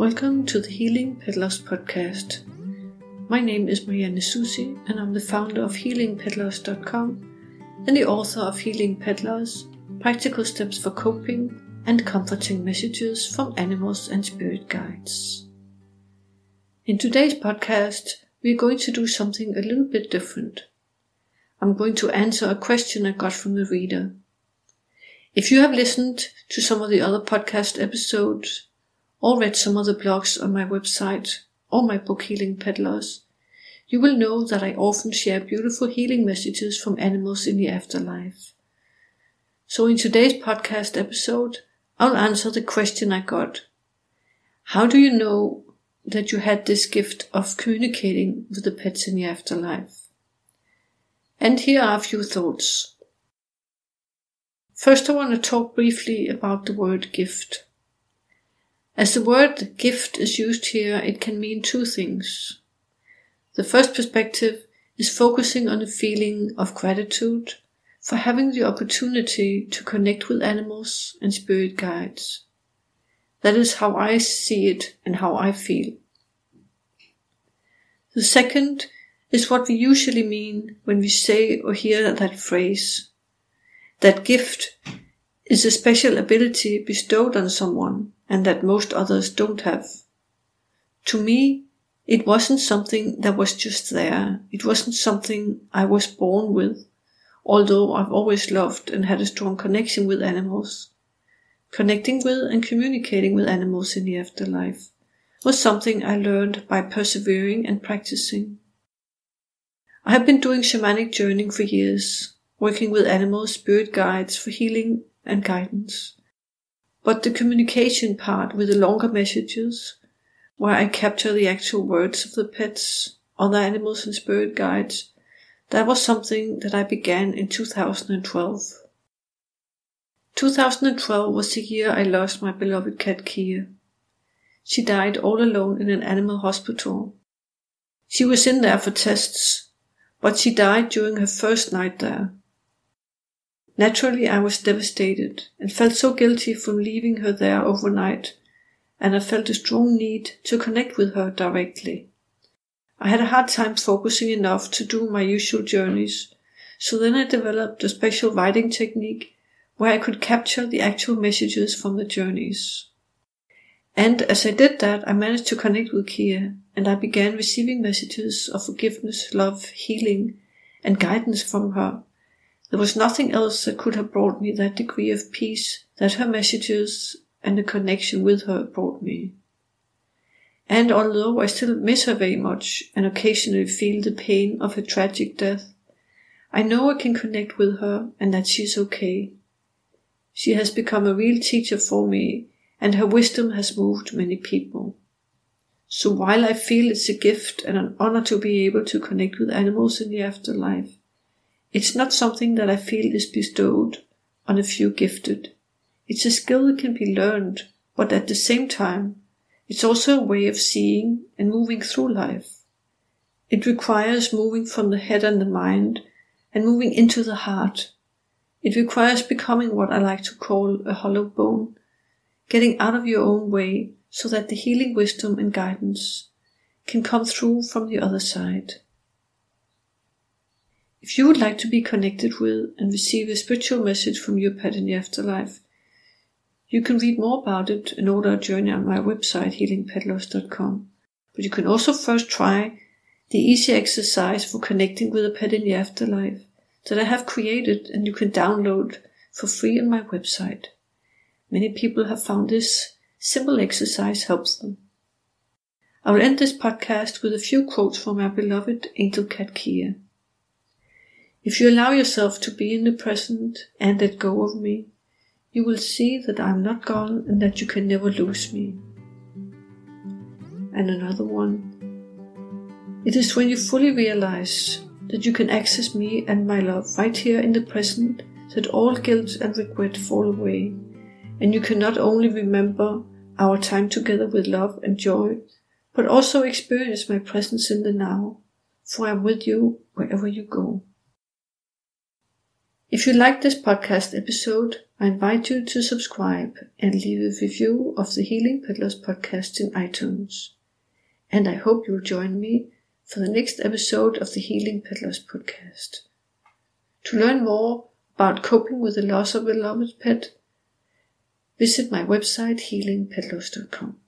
Welcome to the Healing Pet Loss podcast. My name is Marianne Susi, and I'm the founder of HealingPetLoss.com and the author of Healing Pet Loss Practical Steps for Coping and Comforting Messages from Animals and Spirit Guides. In today's podcast, we're going to do something a little bit different. I'm going to answer a question I got from the reader. If you have listened to some of the other podcast episodes, or read some of the blogs on my website or my book Healing Pet Loss, you will know that I often share beautiful healing messages from animals in the afterlife. So in today's podcast episode, I'll answer the question I got. How do you know that you had this gift of communicating with the pets in the afterlife? And here are a few thoughts. First, I want to talk briefly about the word gift. As the word gift is used here, it can mean two things. The first perspective is focusing on a feeling of gratitude for having the opportunity to connect with animals and spirit guides. That is how I see it and how I feel. The second is what we usually mean when we say or hear that phrase. That gift is a special ability bestowed on someone and that most others don't have. To me, it wasn't something that was just there. It wasn't something I was born with, although I've always loved and had a strong connection with animals. Connecting with and communicating with animals in the afterlife was something I learned by persevering and practicing. I have been doing shamanic journeying for years, working with animals, spirit guides for healing and guidance. But the communication part with the longer messages, where I capture the actual words of the pets, other animals and spirit guides, that was something that I began in 2012. 2012 was the year I lost my beloved cat Kia. She died all alone in an animal hospital. She was in there for tests, but she died during her first night there. Naturally, I was devastated and felt so guilty from leaving her there overnight, and I felt a strong need to connect with her directly. I had a hard time focusing enough to do my usual journeys, so then I developed a special writing technique where I could capture the actual messages from the journeys. And as I did that, I managed to connect with Kia, and I began receiving messages of forgiveness, love, healing, and guidance from her there was nothing else that could have brought me that degree of peace that her messages and the connection with her brought me. And although I still miss her very much and occasionally feel the pain of her tragic death, I know I can connect with her and that she's okay. She has become a real teacher for me and her wisdom has moved many people. So while I feel it's a gift and an honor to be able to connect with animals in the afterlife, it's not something that I feel is bestowed on a few gifted. It's a skill that can be learned, but at the same time, it's also a way of seeing and moving through life. It requires moving from the head and the mind and moving into the heart. It requires becoming what I like to call a hollow bone, getting out of your own way so that the healing wisdom and guidance can come through from the other side. If you would like to be connected with and receive a spiritual message from your pet in the afterlife, you can read more about it and order a journey on my website, healingpetloss.com. But you can also first try the easy exercise for connecting with a pet in the afterlife that I have created and you can download for free on my website. Many people have found this simple exercise helps them. I will end this podcast with a few quotes from my beloved angel cat Kia. If you allow yourself to be in the present and let go of me, you will see that I am not gone and that you can never lose me. And another one. It is when you fully realize that you can access me and my love right here in the present that all guilt and regret fall away, and you can not only remember our time together with love and joy, but also experience my presence in the now, for I am with you wherever you go. If you like this podcast episode, I invite you to subscribe and leave a review of the Healing Pet Loss podcast in iTunes. And I hope you'll join me for the next episode of the Healing Pet Loss podcast. To learn more about coping with the loss of a beloved pet, visit my website healingpetloss.com.